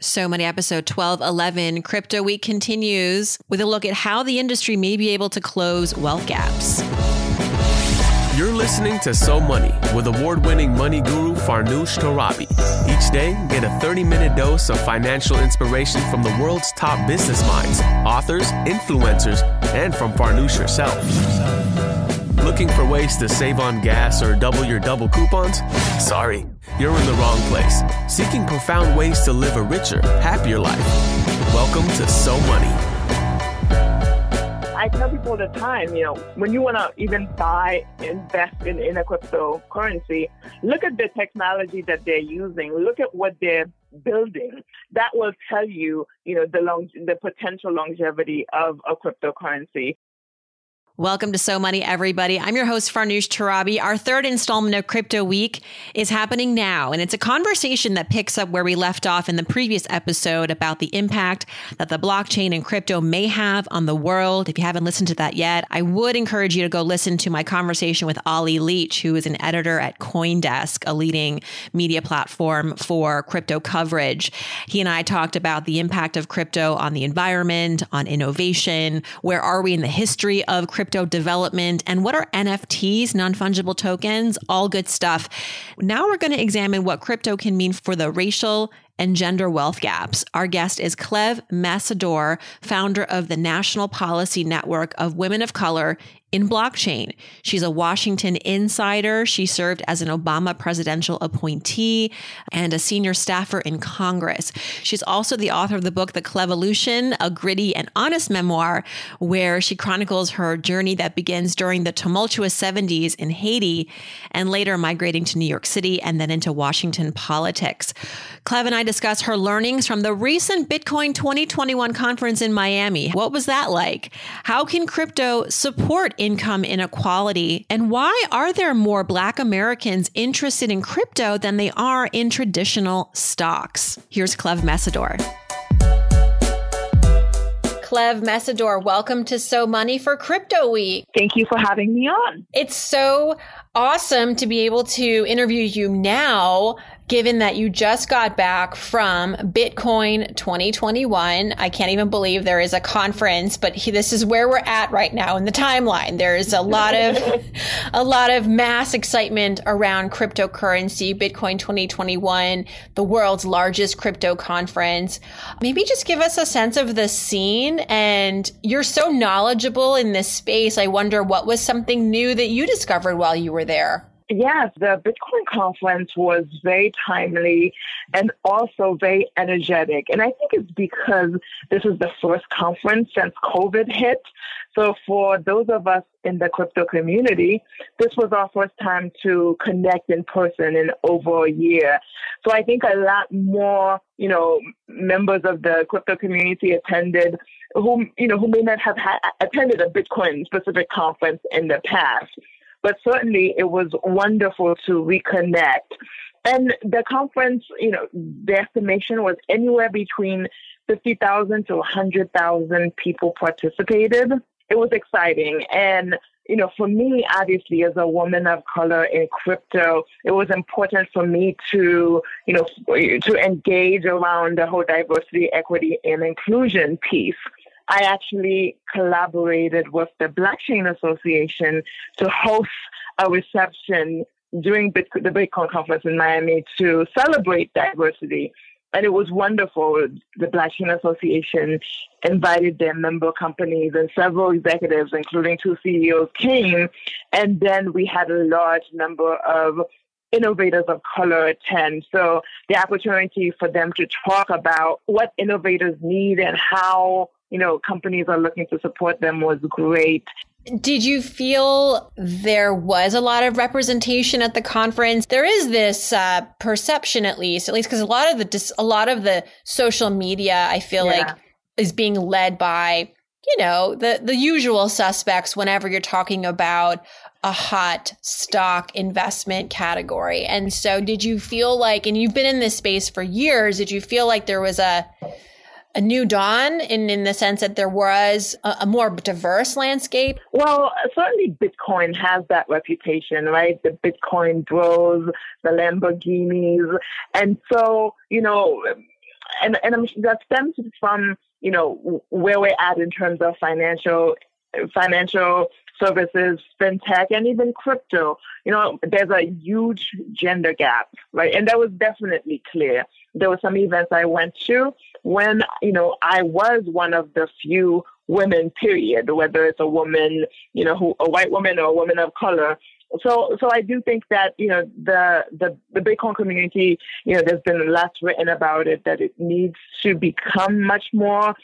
So Money episode 1211 Crypto Week continues with a look at how the industry may be able to close wealth gaps. You're listening to So Money with award winning money guru Farnoosh Torabi. Each day, get a 30 minute dose of financial inspiration from the world's top business minds, authors, influencers, and from Farnoosh herself. Looking for ways to save on gas or double your double coupons? Sorry, you're in the wrong place. Seeking profound ways to live a richer, happier life. Welcome to So Money. I tell people all the time, you know, when you want to even buy, invest in, in a cryptocurrency, look at the technology that they're using. Look at what they're building. That will tell you, you know, the long, the potential longevity of a cryptocurrency. Welcome to So Money, everybody. I'm your host, Farnoosh Torabi. Our third installment of Crypto Week is happening now, and it's a conversation that picks up where we left off in the previous episode about the impact that the blockchain and crypto may have on the world. If you haven't listened to that yet, I would encourage you to go listen to my conversation with Ollie Leech, who is an editor at Coindesk, a leading media platform for crypto coverage. He and I talked about the impact of crypto on the environment, on innovation, where are we in the history of crypto crypto development, and what are NFTs, non fungible tokens, all good stuff. Now we're going to examine what crypto can mean for the racial and gender wealth gaps. Our guest is Cleve Mesidor, founder of the National Policy Network of Women of Color in blockchain. She's a Washington insider. She served as an Obama presidential appointee and a senior staffer in Congress. She's also the author of the book, The Clevolution, a gritty and honest memoir where she chronicles her journey that begins during the tumultuous 70s in Haiti and later migrating to New York City and then into Washington politics. Cleve and I discuss her learnings from the recent Bitcoin 2021 conference in Miami. What was that like? How can crypto support income inequality? And why are there more Black Americans interested in crypto than they are in traditional stocks? Here's Cleve Mesidor. Cleve Mesidor, welcome to So Money for Crypto Week. Thank you for having me on. It's so awesome to be able to interview you now given that you just got back from Bitcoin 2021. I can't even believe there is a conference, but he, this is where we're at right now in the timeline. There's a lot of, a lot of mass excitement around cryptocurrency, Bitcoin 2021, the world's largest crypto conference. Maybe just give us a sense of the scene and you're so knowledgeable in this space. I wonder what was something new that you discovered while you were there? Yes, the Bitcoin conference was very timely and also very energetic. And I think it's because this is the first conference since COVID hit. So for those of us in the crypto community, this was our first time to connect in person in over a year. So I think a lot more, you know, members of the crypto community attended who, you know, who may not have had, attended a Bitcoin specific conference in the past but certainly it was wonderful to reconnect. And the conference, you know, the estimation was anywhere between 50,000 to 100,000 people participated. It was exciting. And, you know, for me, obviously, as a woman of color in crypto, it was important for me to, you know, to engage around the whole diversity, equity, and inclusion piece. I actually collaborated with the Blockchain Association to host a reception during the Bitcoin conference in Miami to celebrate diversity. And it was wonderful. The Blockchain Association invited their member companies and several executives, including two CEOs, came. And then we had a large number of innovators of color attend. So the opportunity for them to talk about what innovators need and how you know, companies are looking to support them was great. Did you feel there was a lot of representation at the conference? There is this uh, perception, at least, at least because a lot of the a lot of the social media, I feel yeah. like, is being led by you know the the usual suspects. Whenever you're talking about a hot stock investment category, and so did you feel like, and you've been in this space for years, did you feel like there was a a new dawn in, in the sense that there was a, a, more diverse landscape? Well, certainly Bitcoin has that reputation, right? The Bitcoin bros, the Lamborghinis. And so, you know, and and I'm, that stems from you know where we're at in terms of financial financial services, fintech, and even crypto. You know, there's a huge gender gap, right? And that was definitely clear. There were some events I went to when, you know, I was one of the few women, period, whether it's a woman, you know, who, a white woman or a woman of color. So, so I do think that you know the the the Bitcoin community, you know, there's been lots written about it that it needs to become much more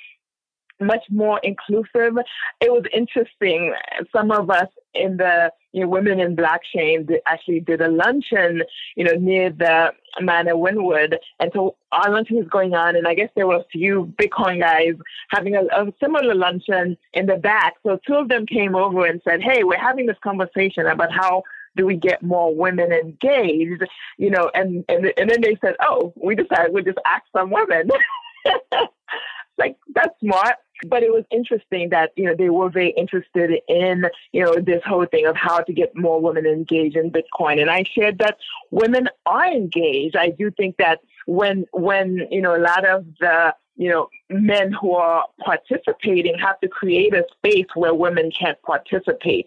much more inclusive. It was interesting. Some of us in the you know, Women in Blockchain actually did a luncheon, you know, near the Mana Wynwood. And so our luncheon was going on, and I guess there were a few Bitcoin guys having a, a similar luncheon in the back. So two of them came over and said, Hey, we're having this conversation about how do we get more women engaged? You know, and and and then they said, oh, we decided we just ask some women. like that's smart. But it was interesting that you know they were very interested in you know this whole thing of how to get more women engaged in Bitcoin, and I shared that women are engaged. I do think that when when you know a lot of the you know men who are participating have to create a space where women can participate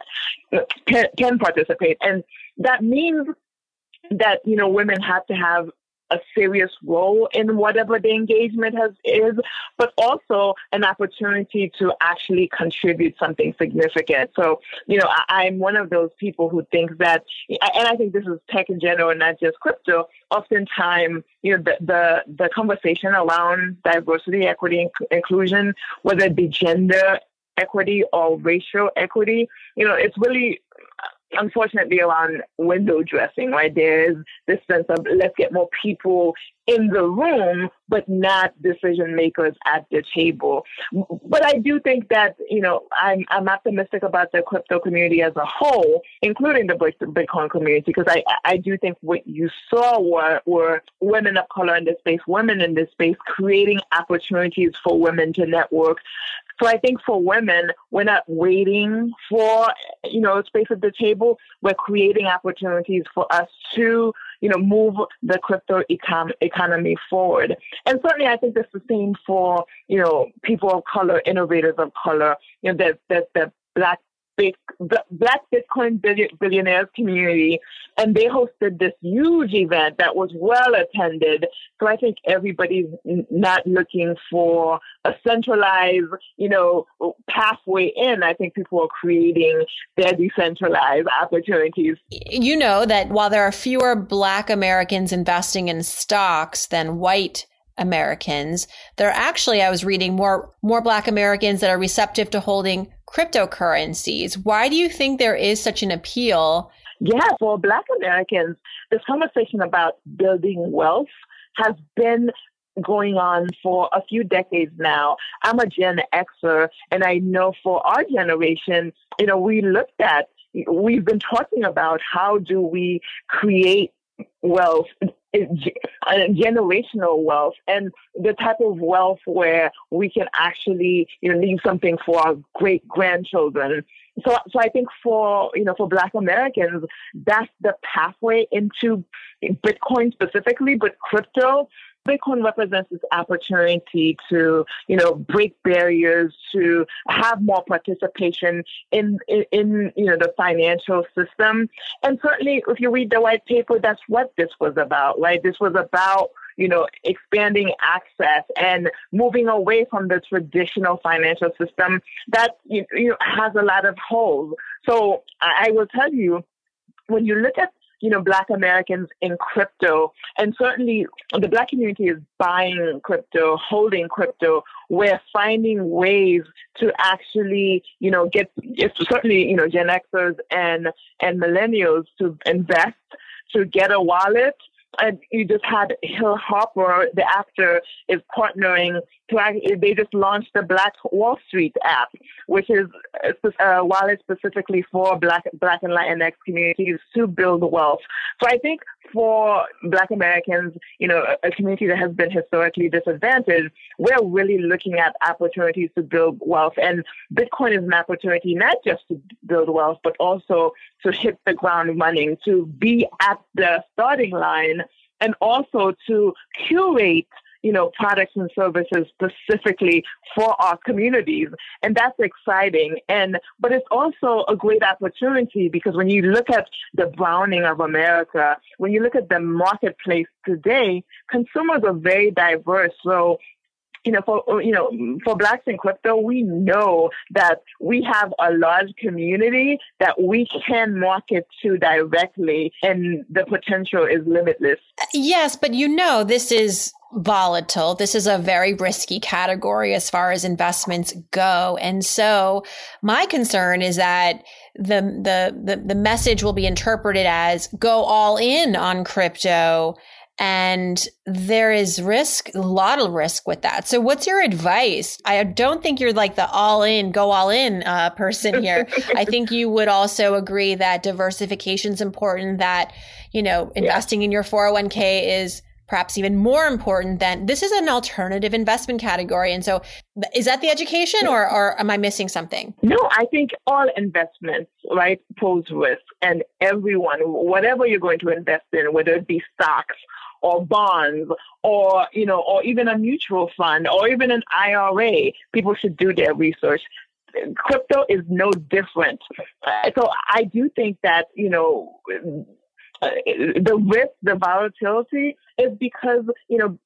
can, can participate and that means that you know women have to have a serious role in whatever the engagement has is, but also an opportunity to actually contribute something significant. So, you know, I, am one of those people who thinks that, and I think this is tech in general, not just crypto. Oftentimes, you know, the the, the conversation around diversity, equity, inclusion, whether it be gender equity or racial equity, you know, it's really unfortunately around window dressing, right? There's this sense of let's get more people in the room, but not decision makers at the table. But I do think that, you know, I'm, I'm optimistic about the crypto community as a whole, including the Bitcoin community, because I, I do think what you saw were, were women of color in this space, women in this space, creating opportunities for women to network, so I think for women, we're not waiting for, you know, space at the table. We're creating opportunities for us to, you know, move the crypto econ- economy forward. And certainly I think that's the same for, you know, people of color, innovators of color, you know, the, the, the black big Black Bitcoin billionaires community, and they hosted this huge event that was well attended. So I think everybody's not looking for a centralized, you know, pathway in. I think people are creating their decentralized opportunities. You know that while there are fewer Black Americans investing in stocks than white Americans. There are actually, I was reading more more Black Americans that are receptive to holding cryptocurrencies. Why do you think there is such an appeal? Yeah, for Black Americans, this conversation about building wealth has been going on for a few decades now. I'm a Gen Xer, and I know for our generation, you know, we looked at, we've been talking about how do we create wealth Uh, generational wealth and the type of wealth where we can actually you know leave something for our great grandchildren. So so i think for you know for black americans that's the pathway into bitcoin specifically but crypto Bitcoin represents this opportunity to, you know, break barriers, to have more participation in, in, in, you know, the financial system. And certainly, if you read the white paper, that's what this was about, right? This was about you know, expanding access and moving away from the traditional financial system that you know, has a lot of holes. So I will tell you, when you look at you know, Black Americans in crypto. And certainly the Black community is buying crypto, holding crypto. We're finding ways to actually, you know, get, certainly, you know, Gen Xers and, and millennials to invest, to get a wallet and you just had Hill Harper, the actor, is partnering to. They just launched the Black Wall Street app, which is uh, a uh, wallet specifically for Black Black and Latinx communities to build wealth. So I think for Black Americans, you know, a community that has been historically disadvantaged, we're really looking at opportunities to build wealth, and Bitcoin is an opportunity not just to build wealth, but also to hit the ground running, to be at the starting line and also to curate you know, products and services specifically for our communities. And that's exciting. And, but it's also a great opportunity because when you look at the browning of America, when you look at the marketplace today, consumers are very diverse. So you know, for you know, mm-hmm. for blacks in crypto, we know that we have a large community that we can market to directly, and the potential is limitless. Uh, yes, but you know, this is volatile. This is a very risky category as far as investments go, and so my concern is that the the the, the message will be interpreted as go all in on crypto and there is risk, a lot of risk with that. So what's your advice? I don't think you're like the all in, go all in uh, person here. I think you would also agree that diversification is important, that, you know, investing yeah. in your 401k is perhaps even more important than this is an alternative investment category. And so is that the education or, or am I missing something? No, I think all investments, right, pose risk and everyone, whatever you're going to invest in, whether it be stocks or bonds or, you know, or even a mutual fund or even an IRA, people should do their research. Crypto is no different. Uh, so I do think that, you know, uh, the risk, the volatility is because, you know,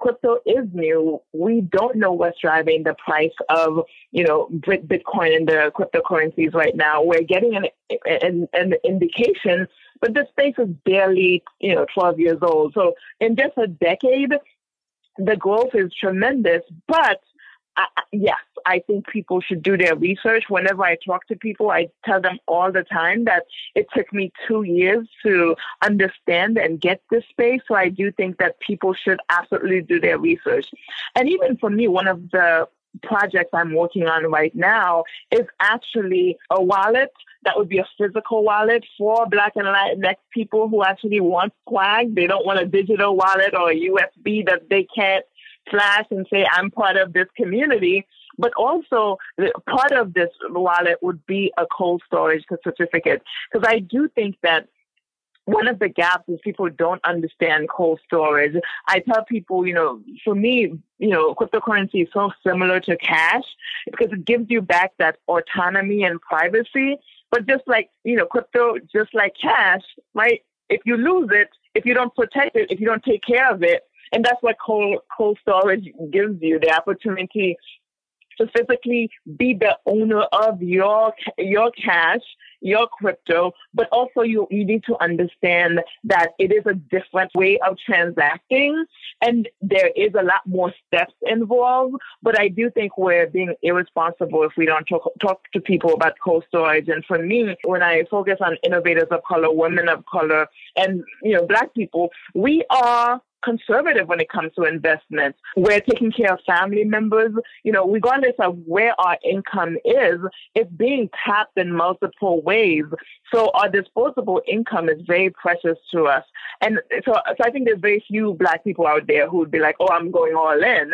crypto is new. We don't know what's driving the price of, you know, Bitcoin and the cryptocurrencies right now. We're getting an, an, an indication but this space is barely, you know, 12 years old. So in just a decade, the growth is tremendous. But I, yes, I think people should do their research. Whenever I talk to people, I tell them all the time that it took me two years to understand and get this space. So I do think that people should absolutely do their research. And even for me, one of the projects I'm working on right now is actually a wallet that would be a physical wallet for Black and Latinx people who actually want swag. They don't want a digital wallet or a USB that they can't flash and say, I'm part of this community. But also, part of this wallet would be a cold storage certificate. Because I do think that one of the gaps is people don't understand cold storage. I tell people, you know, for me, you know, cryptocurrency is so similar to cash because it gives you back that autonomy and privacy. But just like, you know, crypto, just like cash, right? If you lose it, if you don't protect it, if you don't take care of it, and that's what cold, cold storage gives you the opportunity to physically be the owner of your your cash, your crypto, but also you you need to understand that it is a different way of transacting and there is a lot more steps involved. But I do think we're being irresponsible if we don't talk talk to people about cold storage. And for me, when I focus on innovators of color, women of color, and you know, black people, we are conservative when it comes to investments. We're taking care of family members. You know, regardless of where our income is, it's being tapped in multiple ways. So our disposable income is very precious to us. And so, so I think there's very few black people out there who would be like, oh, I'm going all in.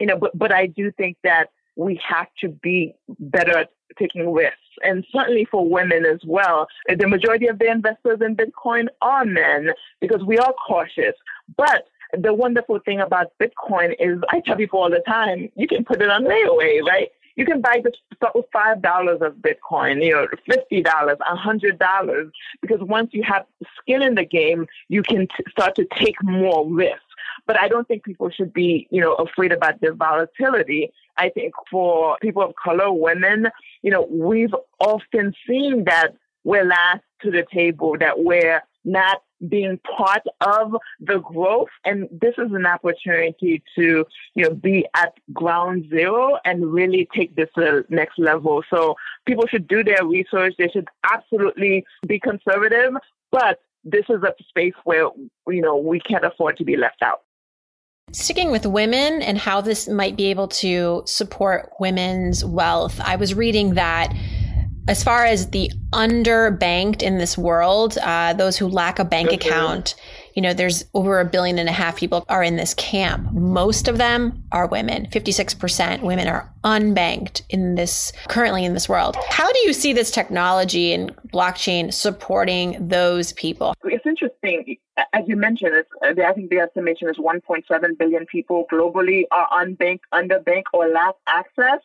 You know, but, but I do think that we have to be better at taking risks. And certainly for women as well. The majority of the investors in Bitcoin are men because we are cautious. But the wonderful thing about Bitcoin is I tell people all the time, you can put it on layaway, right? You can buy start with five dollars of Bitcoin, you know, fifty dollars, a hundred dollars, because once you have skin in the game, you can t- start to take more risks. But I don't think people should be, you know, afraid about the volatility. I think for people of color, women, you know, we've often seen that we're last to the table, that we're not being part of the growth. And this is an opportunity to, you know, be at ground zero and really take this to the next level. So people should do their research. They should absolutely be conservative, but this is a space where, you know, we can't afford to be left out. Sticking with women and how this might be able to support women's wealth, I was reading that as far as the underbanked in this world, uh, those who lack a bank mm-hmm. account, you know, there's over a billion and a half people are in this camp. Most of them are women. 56% women are unbanked in this currently in this world. How do you see this technology and blockchain supporting those people? It's interesting. As you mentioned, uh, I think the estimation is 1.7 billion people globally are unbanked, underbanked, or lack access.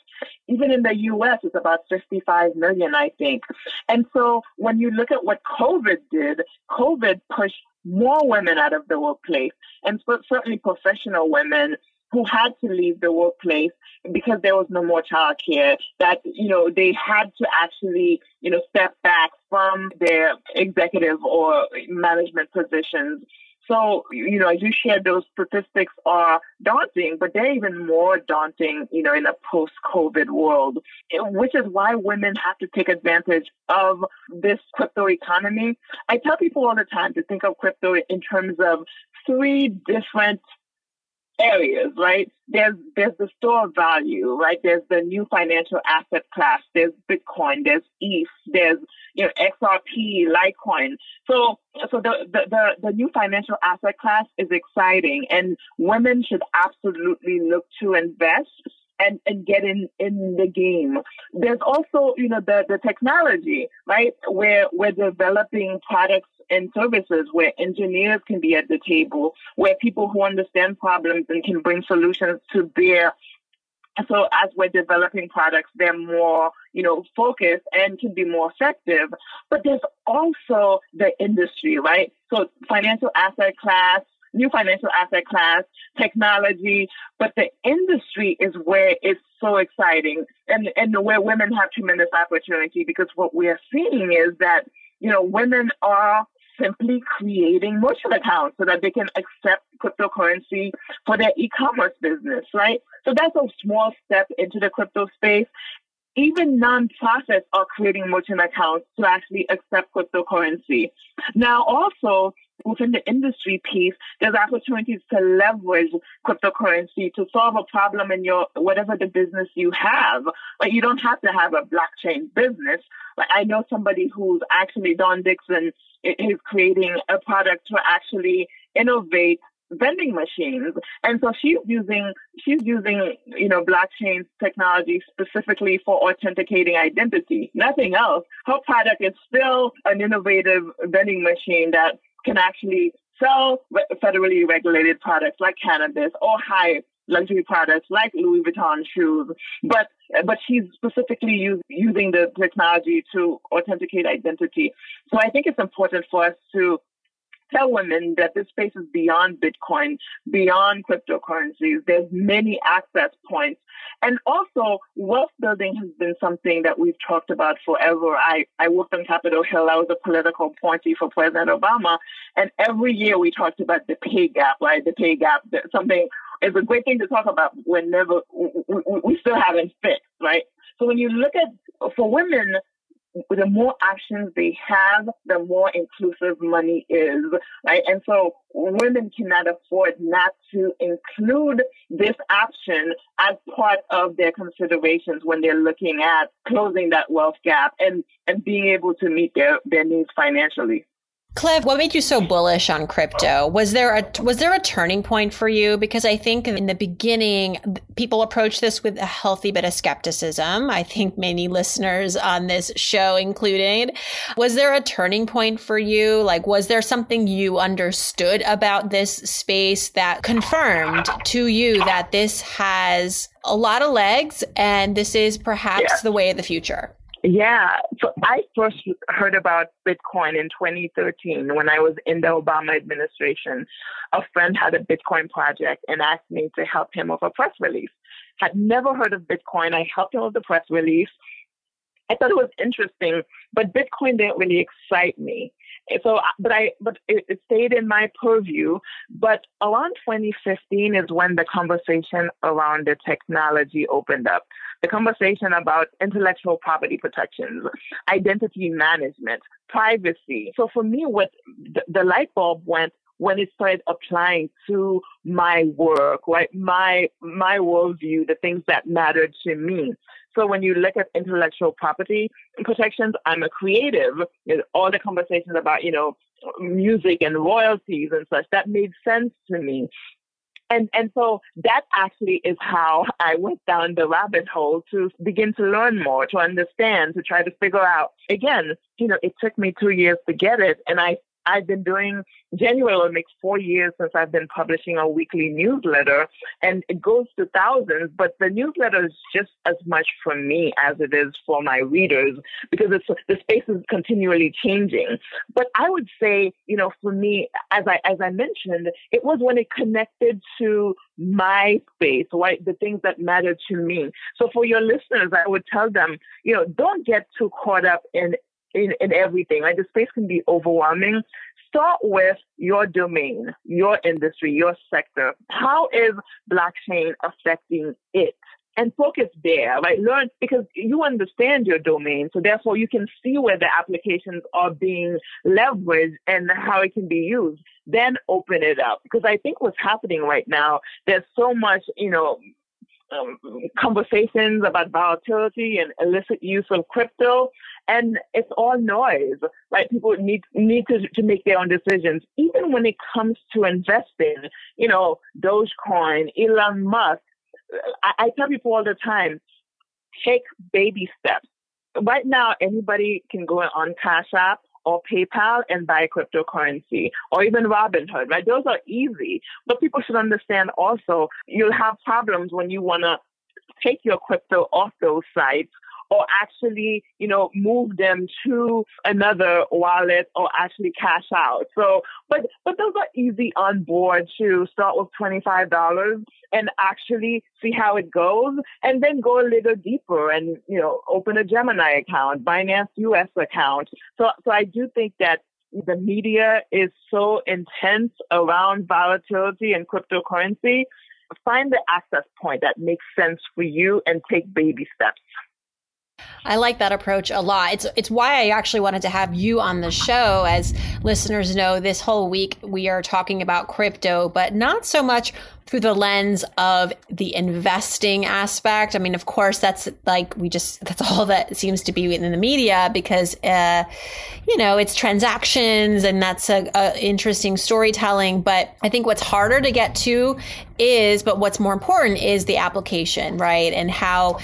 Even in the U.S., it's about 55 million, I think. And so when you look at what COVID did, COVID pushed more women out of the workplace, and certainly professional women who had to leave the workplace because there was no more childcare, that, you know, they had to actually, you know, step back from their executive or management positions. So, you know, as you shared, those statistics are daunting, but they're even more daunting, you know, in a post COVID world, which is why women have to take advantage of this crypto economy. I tell people all the time to think of crypto in terms of three different areas, right? There's there's the store value, right? There's the new financial asset class. There's Bitcoin. There's ETH. There's you know XRP, Litecoin. So so the, the the the new financial asset class is exciting, and women should absolutely look to invest and, and get in, in the game. There's also, you know, the, the technology, right? Where we're developing products and services where engineers can be at the table, where people who understand problems and can bring solutions to bear so as we're developing products, they're more, you know, focused and can be more effective. But there's also the industry, right? So financial asset class, new financial asset class, technology, but the industry is where it's so exciting and, and where women have tremendous opportunity because what we are seeing is that, you know, women are simply creating merchant accounts so that they can accept cryptocurrency for their e-commerce business, right? So that's a small step into the crypto space. Even nonprofits are creating merchant accounts to actually accept cryptocurrency. Now, also, within the industry piece, there's opportunities to leverage cryptocurrency to solve a problem in your whatever the business you have. But you don't have to have a blockchain business. Like I know somebody who's actually Dawn Dixon is creating a product to actually innovate vending machines. And so she's using she's using, you know, blockchain technology specifically for authenticating identity. Nothing else. Her product is still an innovative vending machine that can actually sell federally regulated products like cannabis or high luxury products like Louis Vuitton shoes, but but she's specifically use, using the technology to authenticate identity. So I think it's important for us to tell women that this space is beyond Bitcoin, beyond cryptocurrencies. There's many access points. And also, wealth building has been something that we've talked about forever. I, I worked on Capitol Hill. I was a political appointee for President Obama. And every year we talked about the pay gap, right? The pay gap, something is a great thing to talk about whenever we, we still haven't fixed, right? So when you look at, for women, the more actions they have, the more inclusive money is, right? And so women cannot afford not to include this option as part of their considerations when they're looking at closing that wealth gap and, and being able to meet their, their needs financially. Cleve, what made you so bullish on crypto? Was there a was there a turning point for you? Because I think in the beginning, people approach this with a healthy bit of skepticism. I think many listeners on this show included. Was there a turning point for you? Like, was there something you understood about this space that confirmed to you that this has a lot of legs and this is perhaps yeah. the way of the future? Yeah. So I first heard about Bitcoin in 2013 when I was in the Obama administration. A friend had a Bitcoin project and asked me to help him with a press release. Had never heard of Bitcoin. I helped him with the press release. I thought it was interesting, but Bitcoin didn't really excite me. So, but I, but it, it stayed in my purview. But around 2015 is when the conversation around the technology opened up the conversation about intellectual property protections, identity management, privacy. So for me, what the, the light bulb went when it started applying to my work, right? My my worldview, the things that mattered to me. So when you look at intellectual property protections, I'm a creative. All the conversations about, you know, music and royalties and such, that made sense to me. And, and so that actually is how I went down the rabbit hole to begin to learn more, to understand, to try to figure out. Again, you know, it took me two years to get it. And I I've been doing January will make four years since I've been publishing a weekly newsletter and it goes to thousands, but the newsletter is just as much for me as it is for my readers because it's the space is continually changing. But I would say, you know, for me, as I as I mentioned, it was when it connected to my space, right? The things that matter to me. So for your listeners, I would tell them, you know, don't get too caught up in in, in everything. Like the space can be overwhelming. Start with your domain, your industry, your sector. How is blockchain affecting it? And focus there, right? Learn because you understand your domain. So therefore you can see where the applications are being leveraged and how it can be used. Then open it up. Because I think what's happening right now, there's so much, you know, um, conversations about volatility and illicit use of crypto, and it's all noise. Right? People need need to, to make their own decisions. Even when it comes to investing, you know, Dogecoin, Elon Musk. I, I tell people all the time, take baby steps. Right now, anybody can go on Cash App or PayPal and buy cryptocurrency or even Robinhood, right? Those are easy. But people should understand also you'll have problems when you want to take your crypto off those sites or actually, you know, move them to another wallet or actually cash out. So, but, but those are easy on board to start with $25 and actually see how it goes and then go a little deeper and, you know, open a Gemini account, Binance US account. So, so I do think that the media is so intense around volatility and cryptocurrency. Find the access point that makes sense for you and take baby steps. I like that approach a lot. It's it's why I actually wanted to have you on the show. As listeners know, this whole week we are talking about crypto, but not so much through the lens of the investing aspect. I mean, of course, that's like we just that's all that seems to be in the media because uh, you know it's transactions and that's a, a interesting storytelling. But I think what's harder to get to is, but what's more important is the application, right? And how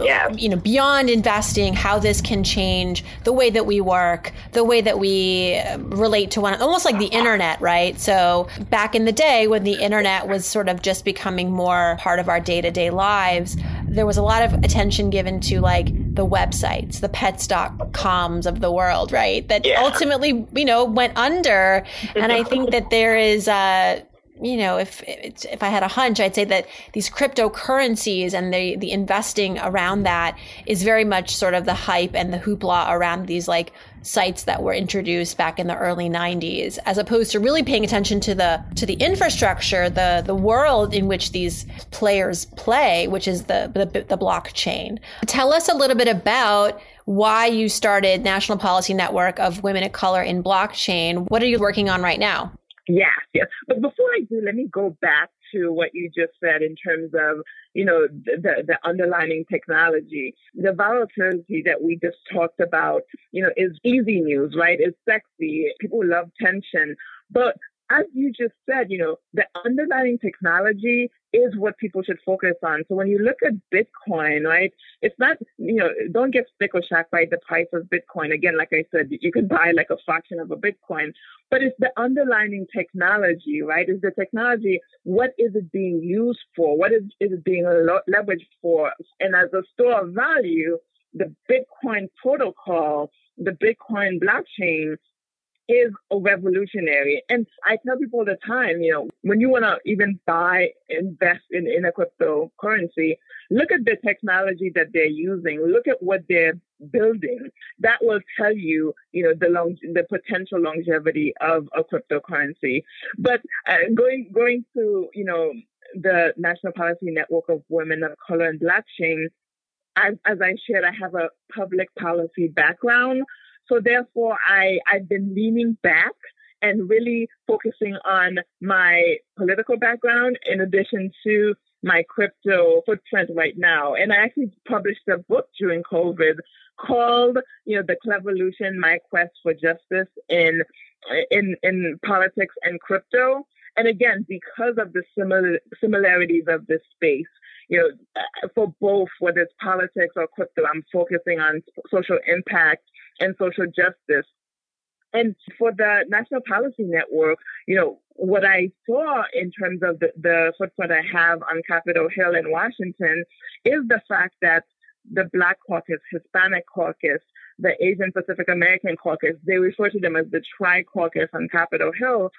yeah. you know beyond investing, how this can change the way that we work, the way that we relate to one, almost like the internet, right? So back in the day when the internet was sort of just becoming more part of our day to day lives, there was a lot of attention given to like the websites, the pets.coms of the world, right? That yeah. ultimately, you know, went under. And I think that there is, uh, you know, if if I had a hunch, I'd say that these cryptocurrencies and the the investing around that is very much sort of the hype and the hoopla around these like sites that were introduced back in the early 90s as opposed to really paying attention to the to the infrastructure the the world in which these players play which is the the, the blockchain. Tell us a little bit about why you started national policy network of women of color in blockchain. What are you working on right now Yes, yes. But before I do, let me go back to what you just said in terms of, you know, the, the underlining technology. The volatility that we just talked about, you know, is easy news, right? It's sexy. People love tension. But as you just said, you know, the underlying technology is what people should focus on. So when you look at Bitcoin, right, it's not, you know, don't get sticker shock by the price of Bitcoin. Again, like I said, you can buy like a fraction of a Bitcoin, but it's the underlying technology, right? Is the technology, what is it being used for? What is, is it being leveraged for? And as a store of value, the Bitcoin protocol, the Bitcoin blockchain is a revolutionary. And I tell people all the time, you know, when you want to even buy, invest in, in a cryptocurrency, look at the technology that they're using. Look at what they're building. That will tell you, you know, the long, the potential longevity of a cryptocurrency. But uh, going, going to, you know, the National Policy Network of Women of Color and Blockchain, as, as I shared, I have a public policy background. So therefore, I, I've been leaning back and really focusing on my political background in addition to my crypto footprint right now. And I actually published a book during COVID called, you know, The Clevolution, My Quest for Justice in, in, in politics and crypto. And again, because of the similar, similarities of this space, you know, uh, for both, whether it's politics or crypto, I'm focusing on social impact and social justice. And for the National Policy Network, you know, what I saw in terms of the, the footprint I have on Capitol Hill in Washington is the fact that the Black Caucus, Hispanic Caucus, the Asian Pacific American Caucus, they refer to them as the Tri Caucus on Capitol Hill.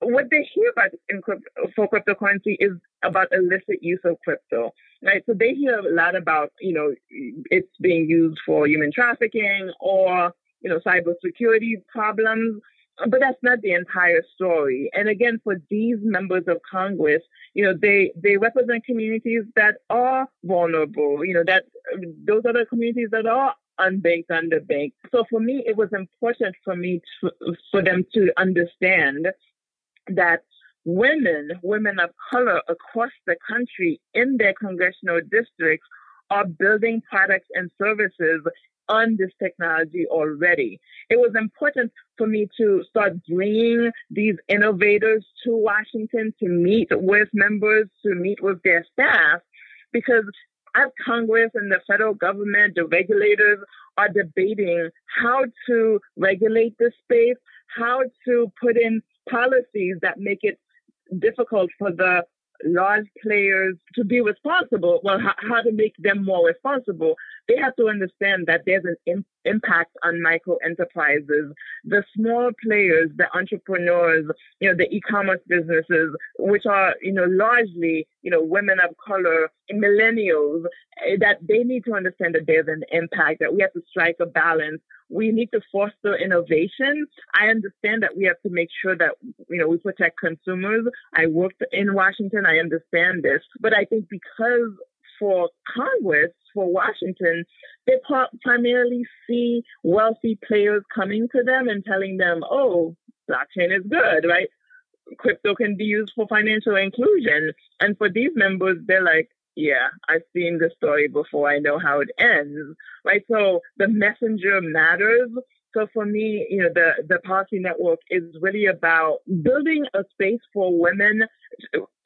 What they hear about in crypto, for cryptocurrency is about illicit use of crypto, right? So they hear a lot about, you know, it's being used for human trafficking or, you know, cybersecurity problems but that's not the entire story. And again, for these members of Congress, you know, they, they represent communities that are vulnerable, you know, that those are the communities that are unbanked, underbanked. So for me, it was important for me to, for them to understand that women, women of color across the country in their congressional districts are building products and services on this technology already. It was important for me to start bringing these innovators to Washington to meet with members, to meet with their staff, because as Congress and the federal government, the regulators are debating how to regulate this space, how to put in policies that make it difficult for the large players to be responsible, well, how, how to make them more responsible, they have to understand that there's an Im- impact on micro enterprises, the small players, the entrepreneurs, you know, the e-commerce businesses, which are, you know, largely, you know, women of color, millennials, eh, that they need to understand that there's an impact, that we have to strike a balance we need to foster innovation. I understand that we have to make sure that, you know, we protect consumers. I worked in Washington. I understand this. But I think because for Congress, for Washington, they primarily see wealthy players coming to them and telling them, oh, blockchain is good, right? Crypto can be used for financial inclusion. And for these members, they're like, yeah, I've seen the story before. I know how it ends, right? So the messenger matters. So for me, you know, the, the policy network is really about building a space for women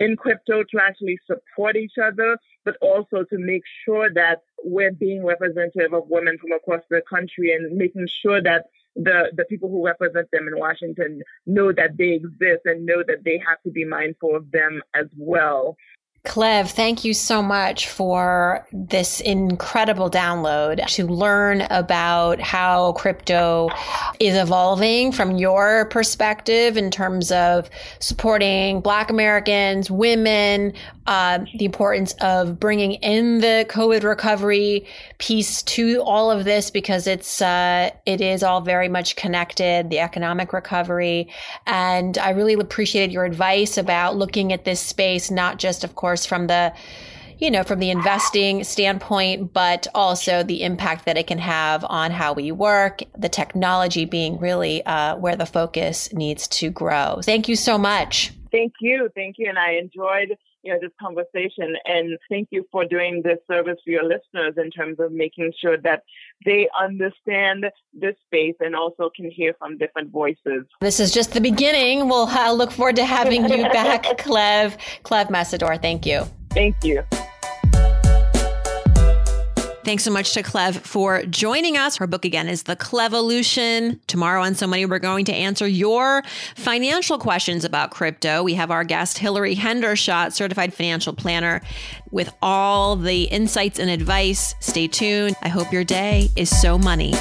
in crypto to actually support each other, but also to make sure that we're being representative of women from across the country and making sure that the, the people who represent them in Washington know that they exist and know that they have to be mindful of them as well. Cleve, thank you so much for this incredible download to learn about how crypto is evolving from your perspective in terms of supporting Black Americans, women, uh, the importance of bringing in the COVID recovery piece to all of this because it's uh, it is all very much connected. The economic recovery, and I really appreciated your advice about looking at this space, not just, of course, from the you know, from the investing standpoint, but also the impact that it can have on how we work, the technology being really uh, where the focus needs to grow. Thank you so much. Thank you. Thank you. And I enjoyed you know, this conversation. And thank you for doing this service for your listeners in terms of making sure that they understand this space and also can hear from different voices. This is just the beginning. We'll look forward to having you back, Cleve. Cleve Mesidor, thank you. Thank you. Thanks so much to Cleve for joining us. Her book again is The Clevolution. Tomorrow on So Money, we're going to answer your financial questions about crypto. We have our guest, Hilary Hendershott, certified financial planner, with all the insights and advice. Stay tuned. I hope your day is so money.